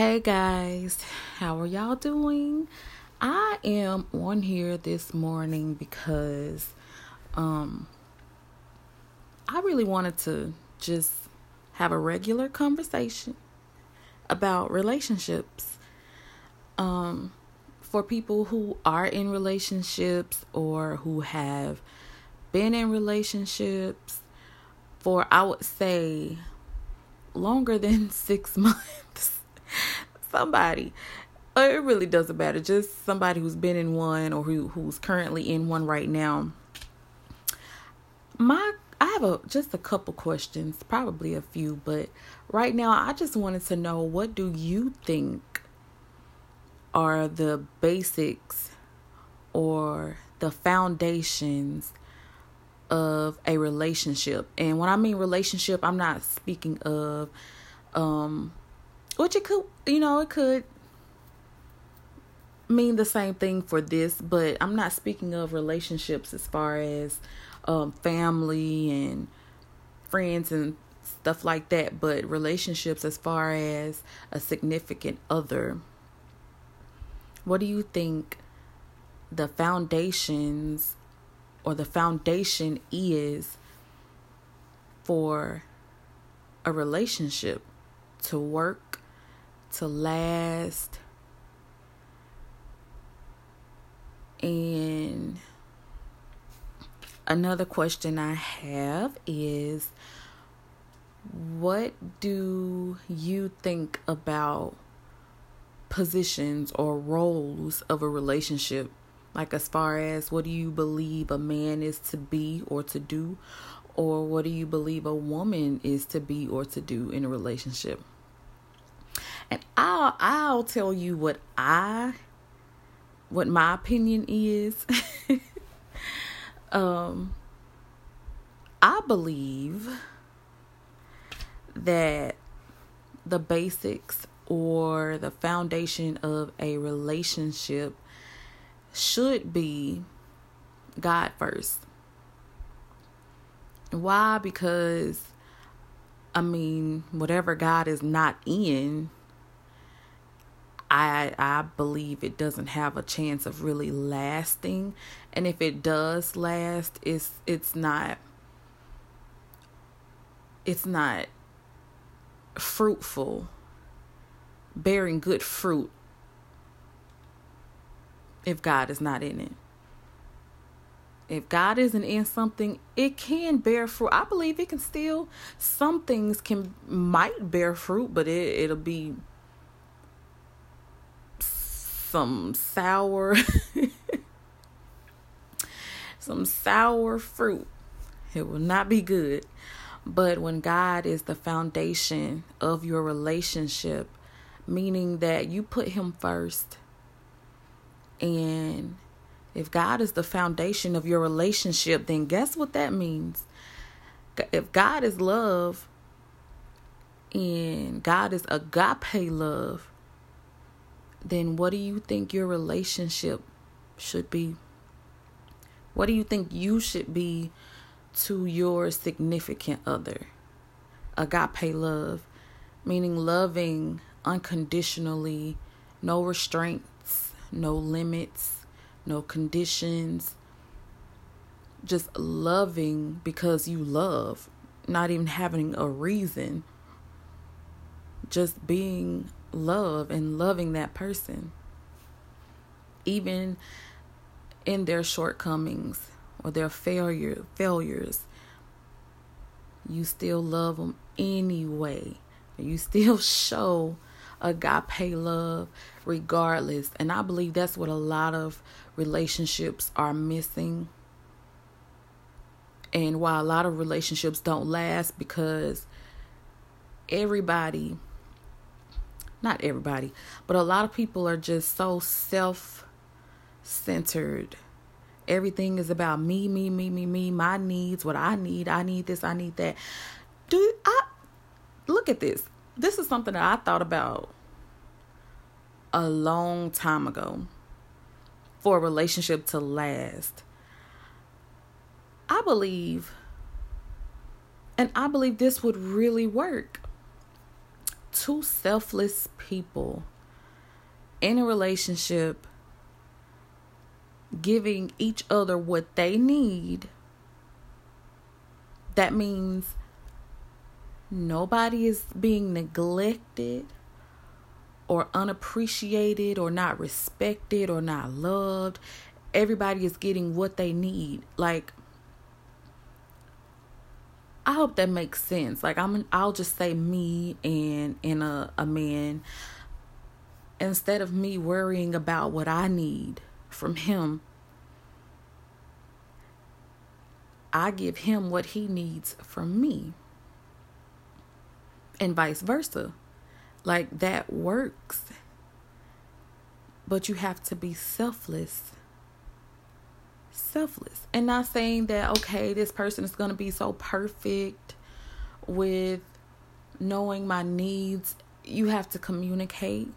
Hey guys, how are y'all doing? I am on here this morning because um I really wanted to just have a regular conversation about relationships. Um for people who are in relationships or who have been in relationships for I would say longer than 6 months somebody. It really doesn't matter. Just somebody who's been in one or who who's currently in one right now. My I have a just a couple questions, probably a few, but right now I just wanted to know what do you think are the basics or the foundations of a relationship. And when I mean relationship, I'm not speaking of um which it could, you know, it could mean the same thing for this, but I'm not speaking of relationships as far as um, family and friends and stuff like that, but relationships as far as a significant other. What do you think the foundations or the foundation is for a relationship to work to last. And another question I have is what do you think about positions or roles of a relationship? Like, as far as what do you believe a man is to be or to do, or what do you believe a woman is to be or to do in a relationship? And I'll I'll tell you what I what my opinion is. um I believe that the basics or the foundation of a relationship should be God first. Why? Because I mean, whatever God is not in, I I believe it doesn't have a chance of really lasting. And if it does last, it's it's not it's not fruitful, bearing good fruit if God is not in it. If God isn't in something, it can bear fruit. I believe it can still some things can might bear fruit, but it it'll be some sour some sour fruit. It will not be good. But when God is the foundation of your relationship, meaning that you put him first and if God is the foundation of your relationship, then guess what that means? If God is love and God is agape love, then what do you think your relationship should be? What do you think you should be to your significant other? Agape love, meaning loving unconditionally, no restraints, no limits, no conditions. Just loving because you love, not even having a reason. Just being love and loving that person, even in their shortcomings or their failure failures. You still love them anyway. You still show agape love regardless. And I believe that's what a lot of relationships are missing. And why a lot of relationships don't last because everybody not everybody, but a lot of people are just so self centered. Everything is about me, me, me, me, me, my needs, what I need. I need this, I need that. Do I look at this? This is something that I thought about a long time ago for a relationship to last. I believe, and I believe this would really work two selfless people in a relationship giving each other what they need, that means nobody is being neglected or unappreciated or not respected or not loved. Everybody is getting what they need. Like I hope that makes sense. Like I'm I'll just say me and and a, a man instead of me worrying about what I need from him I give him what he needs from me. And vice versa. Like that works. But you have to be selfless. Selfless. And not saying that, okay, this person is going to be so perfect with knowing my needs. You have to communicate.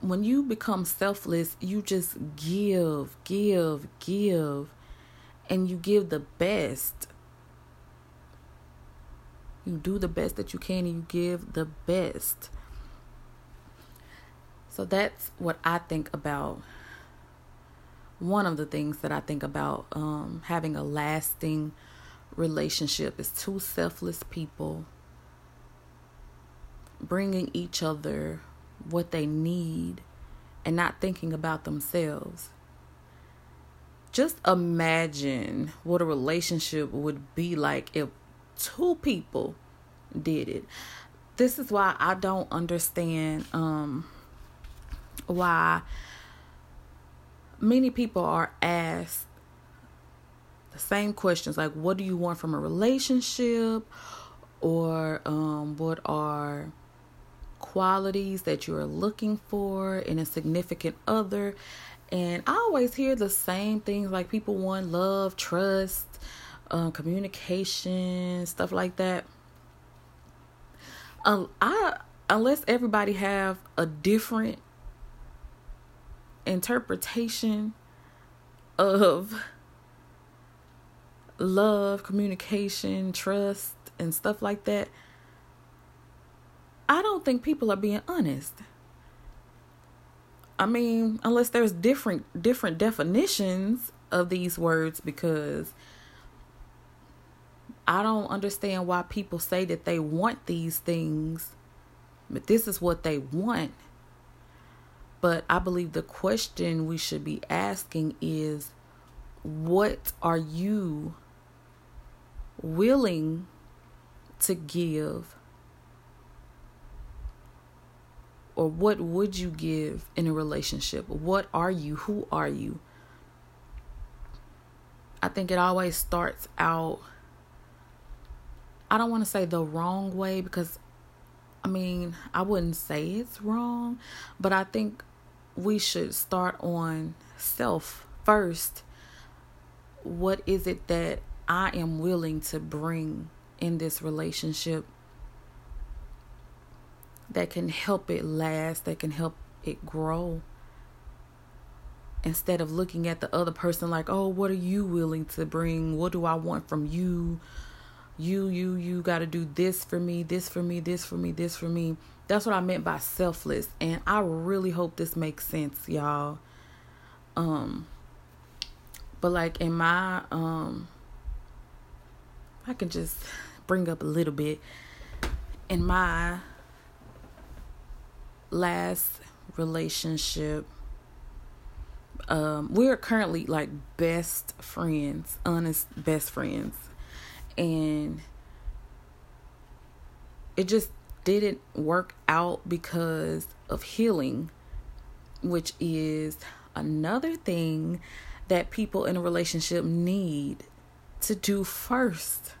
When you become selfless, you just give, give, give and you give the best. You do the best that you can and you give the best. So that's what I think about. One of the things that I think about um, having a lasting relationship is two selfless people bringing each other what they need and not thinking about themselves just imagine what a relationship would be like if two people did it. This is why I don't understand um why many people are asked the same questions like what do you want from a relationship or um what are qualities that you're looking for in a significant other and I always hear the same things like people want love, trust, um, communication, stuff like that. Um, I unless everybody have a different interpretation of love, communication, trust, and stuff like that. I don't think people are being honest. I mean, unless there's different different definitions of these words because I don't understand why people say that they want these things, but this is what they want. But I believe the question we should be asking is what are you willing to give or what would you give in a relationship? What are you? Who are you? I think it always starts out I don't want to say the wrong way because I mean, I wouldn't say it's wrong, but I think we should start on self first. What is it that I am willing to bring in this relationship? that can help it last, that can help it grow. Instead of looking at the other person like, oh, what are you willing to bring? What do I want from you? You, you, you got to do this for me, this for me, this for me, this for me. That's what I meant by selfless. And I really hope this makes sense, y'all. Um, but like in my, um, I can just bring up a little bit in my last relationship um we're currently like best friends honest best friends and it just didn't work out because of healing which is another thing that people in a relationship need to do first.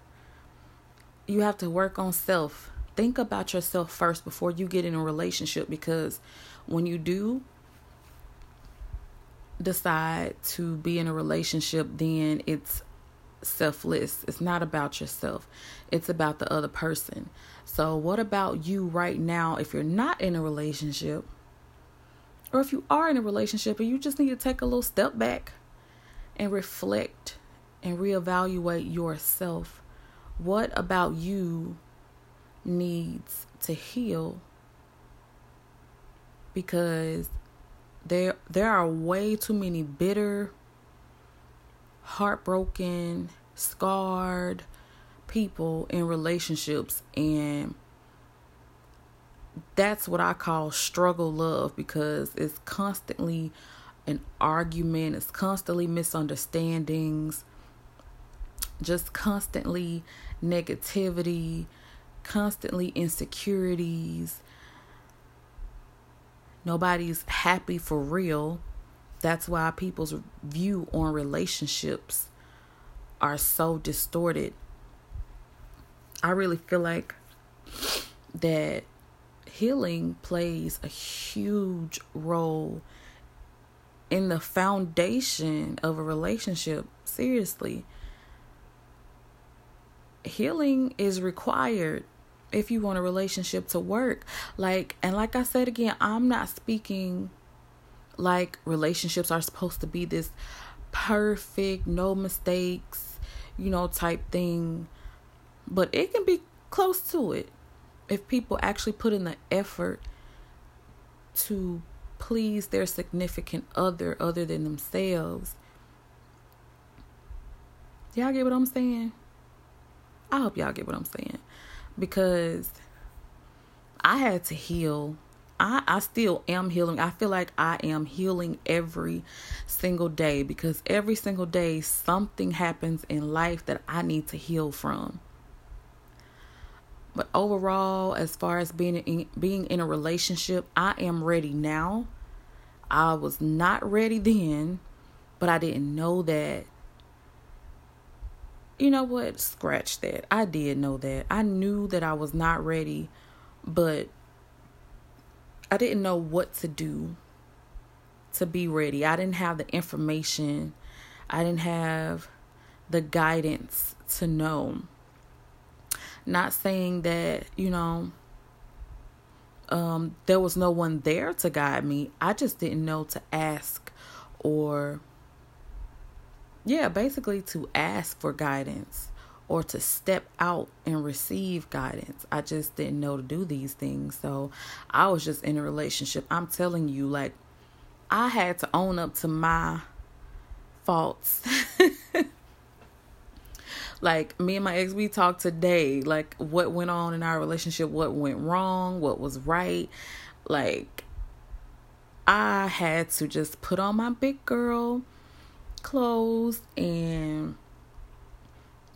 You have to work on self. Think about yourself first before you get in a relationship because when you do decide to be in a relationship, then it's selfless. It's not about yourself, it's about the other person. So, what about you right now if you're not in a relationship? Or if you are in a relationship and you just need to take a little step back and reflect and reevaluate yourself. What about you needs to heal because there there are way too many bitter, heartbroken, scarred people in relationships and that's what I call struggle love because it's constantly an argument, it's constantly misunderstandings, just constantly negativity, constantly insecurities. Nobody's happy for real. That's why people's view on relationships are so distorted. I really feel like that healing plays a huge role in the foundation of a relationship. Seriously. Healing is required if you want a relationship to work. Like, and like I said again, I'm not speaking like relationships are supposed to be this perfect, no mistakes, you know, type thing. But it can be close to it if people actually put in the effort to please their significant other other than themselves. Y'all get what I'm saying? I hope y'all get what I'm saying. Because I had to heal. I, I still am healing. I feel like I am healing every single day because every single day something happens in life that I need to heal from. But overall, as far as being in, being in a relationship, I am ready now. I was not ready then, but I didn't know that. You know what? Scratch that. I did know that. I knew that I was not ready, but I didn't know what to do to be ready. I didn't have the information. I didn't have the guidance to know. Not saying that, you know, um, there was no one there to guide me. I just didn't know to ask or, yeah, basically to ask for guidance or to step out and receive guidance. I just didn't know to do these things. So I was just in a relationship. I'm telling you, like, I had to own up to my faults. like me and my ex we talked today like what went on in our relationship what went wrong what was right like i had to just put on my big girl clothes and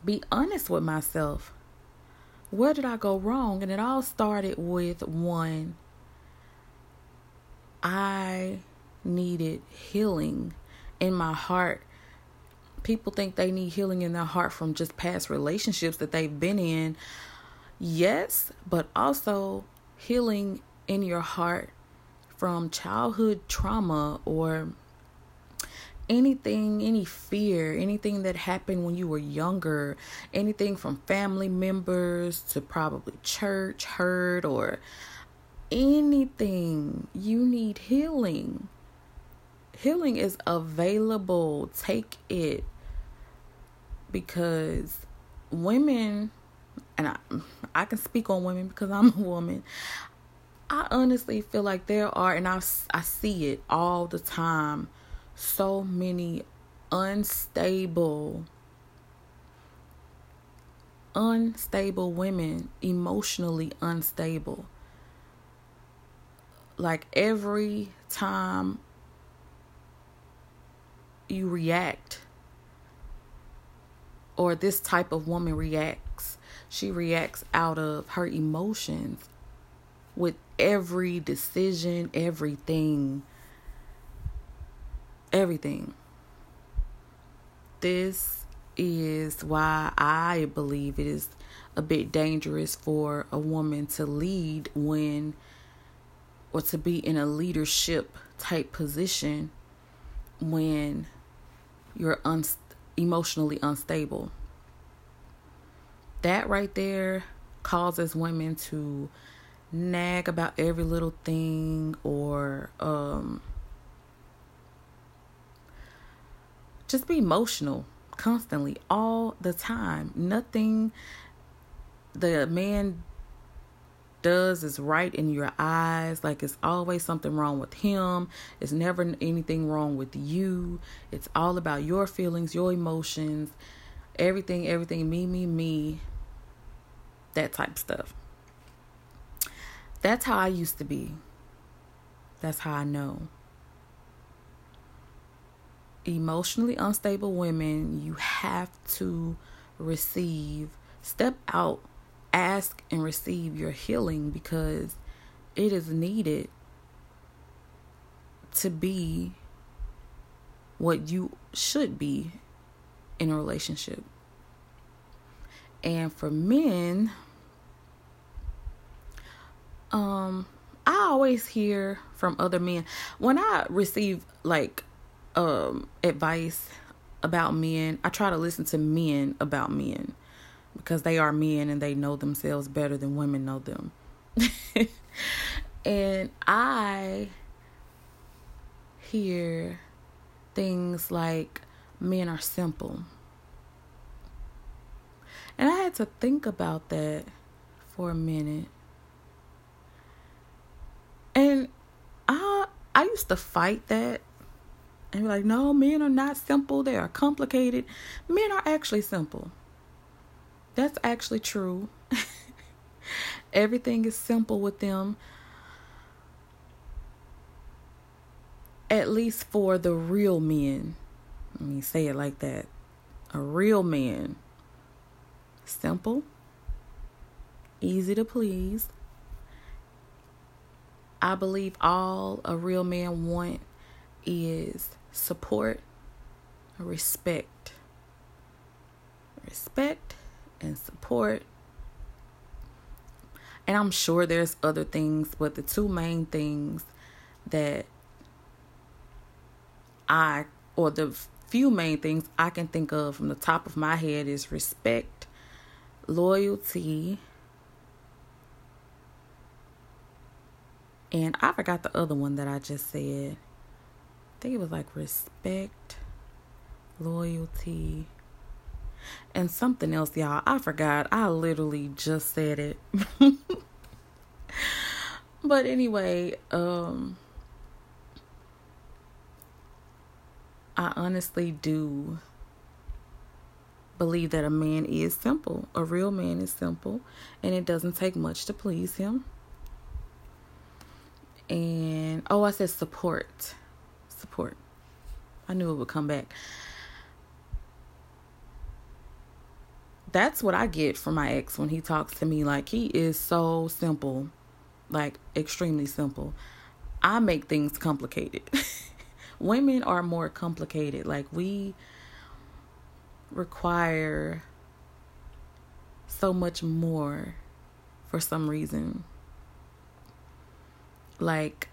be honest with myself. Where did i go wrong? And it all started with one i needed healing in my heart. People think they need healing in their heart from just past relationships that they've been in. Yes, but also healing in your heart from childhood trauma or anything, any fear, anything that happened when you were younger, anything from family members to probably church hurt or anything, you need healing. Healing is available. Take it because women and I I can speak on women because I'm a woman. I honestly feel like there are and I I see it all the time so many unstable unstable women, emotionally unstable. Like every time you react or this type of woman reacts she reacts out of her emotions with every decision everything everything this is why i believe it is a bit dangerous for a woman to lead when or to be in a leadership type position when you're un- emotionally unstable. That right there causes women to nag about every little thing or um, just be emotional constantly all the time. Nothing the man does is right in your eyes. Like it's always something wrong with him. It's never anything wrong with you. It's all about your feelings, your emotions, everything, everything, me, me, me. That type stuff. That's how I used to be. That's how I know. Emotionally unstable women, you have to receive, step out ask and receive your healing because it is needed to be what you should be in a relationship. And for men, um, I always hear from other men when I receive like um advice about men, I try to listen to men about men because they are men and they know themselves better than women know them. and I hear things like men are simple. And I had to think about that for a minute. And I I used to fight that and be like, no, men are not simple, they are complicated. Men are actually simple. That's actually true. Everything is simple with them. At least for the real men. Let me say it like that. A real man. Simple. Easy to please. I believe all a real man want is support, respect. Respect and support. And I'm sure there's other things, but the two main things that I, or the few main things I can think of from the top of my head is respect, loyalty, and I forgot the other one that I just said. Think it was like respect, loyalty, and something else, y'all. I forgot. I literally just said it. but anyway, um I honestly do believe that a man is simple. A real man is simple, and it doesn't take much to please him. And oh, I said support. Support. I knew it would come back. that's what I get from my ex when he talks to me. Like, he is so simple, like, extremely simple. I make things complicated. Women are more complicated. Like, we require so much more for some reason. Like,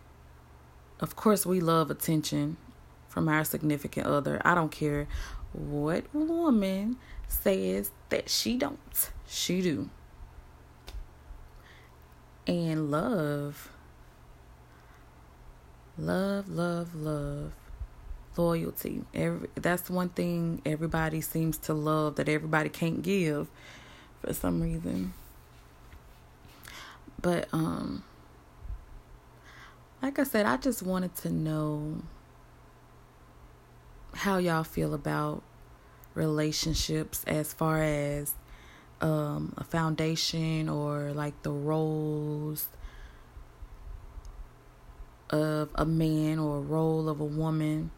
of course, we love attention from our significant other. I don't care what woman says that she don't. She do. And love, love, love, love, loyalty. Every that's one thing everybody seems to love that everybody can't give for some reason. But um like I said, I just wanted to know how y'all feel about relationships as far as um, a foundation or like the roles of a man or a role of a woman.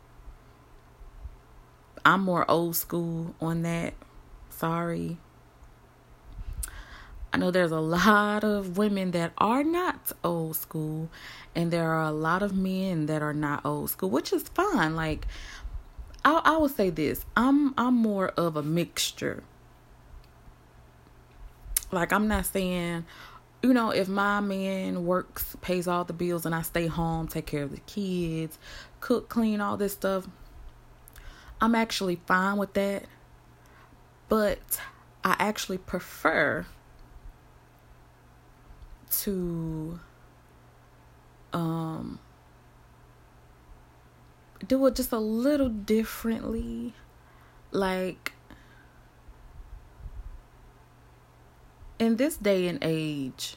I'm more old school on that. Sorry. I know there's a lot of women that are not old school, and there are a lot of men that are not old school, which is fine. Like, I I would say this. I'm I'm more of a mixture. Like I'm not saying, you know, if my man works, pays all the bills, and I stay home, take care of the kids, cook, clean, all this stuff, I'm actually fine with that. But I actually prefer to um do it just a little differently. Like, in this day and age,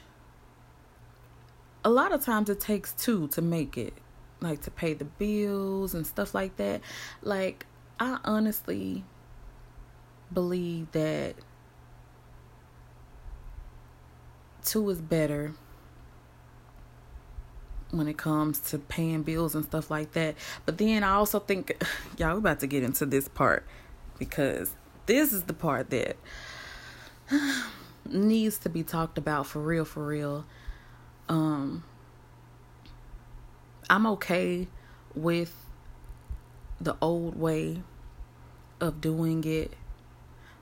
a lot of times it takes two to make it, like to pay the bills and stuff like that. Like, I honestly believe that two is better when it comes to paying bills and stuff like that. But then I also think, y'all, we're about to get into this part because this is the part that needs to be talked about for real, for real. Um, I'm okay with the old way of doing it,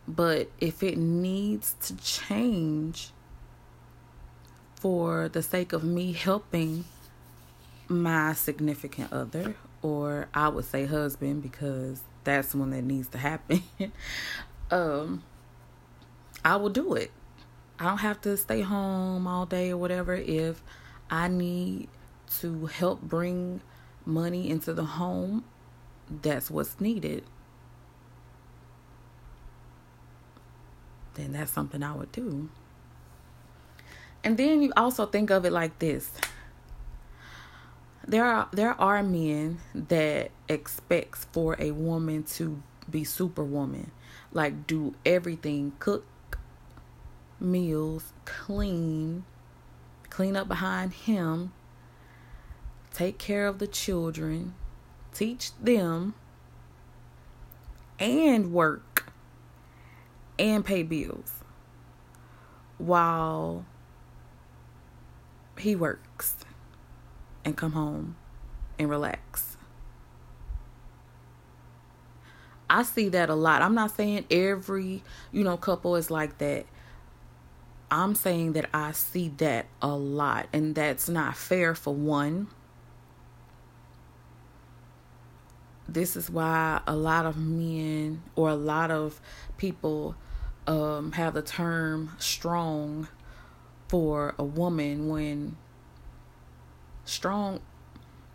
but if it needs to change for the sake of me helping my significant other, or I would say husband because that's one that needs to happen, um, I will do it. I don't have to stay home all day or whatever if I need to help bring money into the home. That's what's needed. Then that's something I would do. And then you also think of it like this. There are there are men that expects for a woman to be superwoman. Like do everything cook meals clean clean up behind him take care of the children teach them and work and pay bills. While he works and come home and relax. I see that a lot. I'm not saying every, you know, couple is like that. I'm saying that I see that a lot and that's not fair for one. This is why a lot of men or a lot of people um, have the term strong for a woman when strong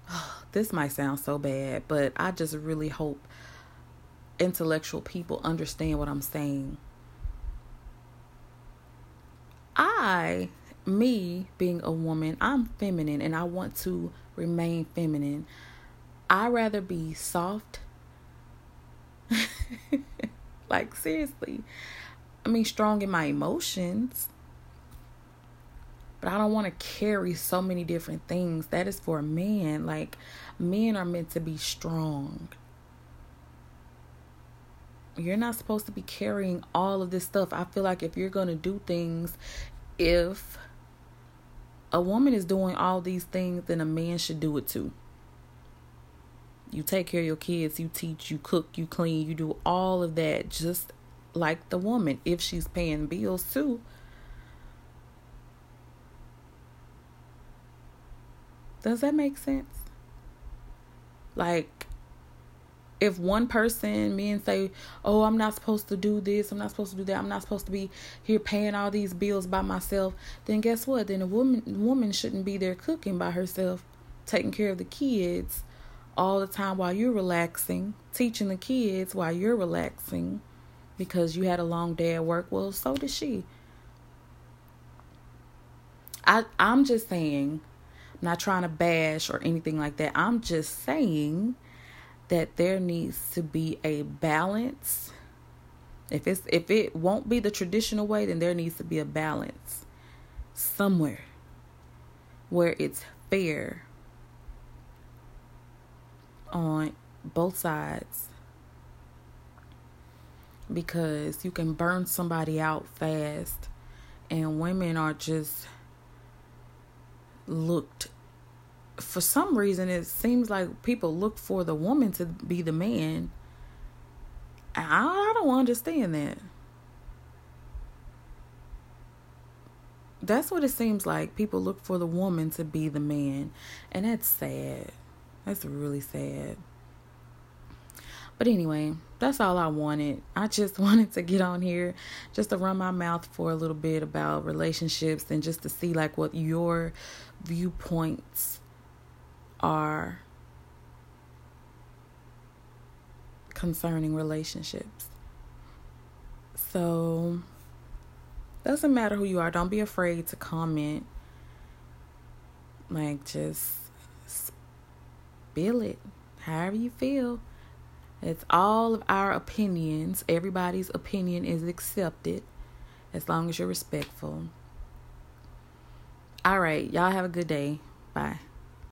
this might sound so bad, but I just really hope intellectual people understand what I'm saying. I, me being a woman, I'm feminine and I want to remain feminine. I rather be soft. like seriously. I mean strong in my emotions but I don't want to carry so many different things. That is for a man. Like, men are meant to be strong. You're not supposed to be carrying all of this stuff. I feel like if you're going to do things, if a woman is doing all these things, then a man should do it too. You take care of your kids, you teach, you cook, you clean, you do all of that just like the woman if she's paying bills too Does that make sense? Like, if one person, men say, Oh, I'm not supposed to do this, I'm not supposed to do that, I'm not supposed to be here paying all these bills by myself, then guess what? Then a woman woman shouldn't be there cooking by herself, taking care of the kids all the time while you're relaxing, teaching the kids while you're relaxing because you had a long day at work. Well, so did she. I I'm just saying I'm not trying to bash or anything like that. I'm just saying that there needs to be a balance. If it's if it won't be the traditional way, then there needs to be a balance somewhere where it's fair on both sides because you can burn somebody out fast and women are just looked for some reason it seems like people look for the woman to be the man. I, don't understand that. That's what it seems like people look for the woman to be the man. And that's sad. That's really sad but anyway, that's all I wanted. I just wanted to get on here just to run my mouth for a little bit about relationships and just to see like what your viewpoints are concerning relationships. So doesn't matter who you are, don't be afraid to comment Like, just spill it however you feel. It's all of our opinions. Everybody's opinion is accepted as long as you're respectful. All right. Y'all have a good day. Bye.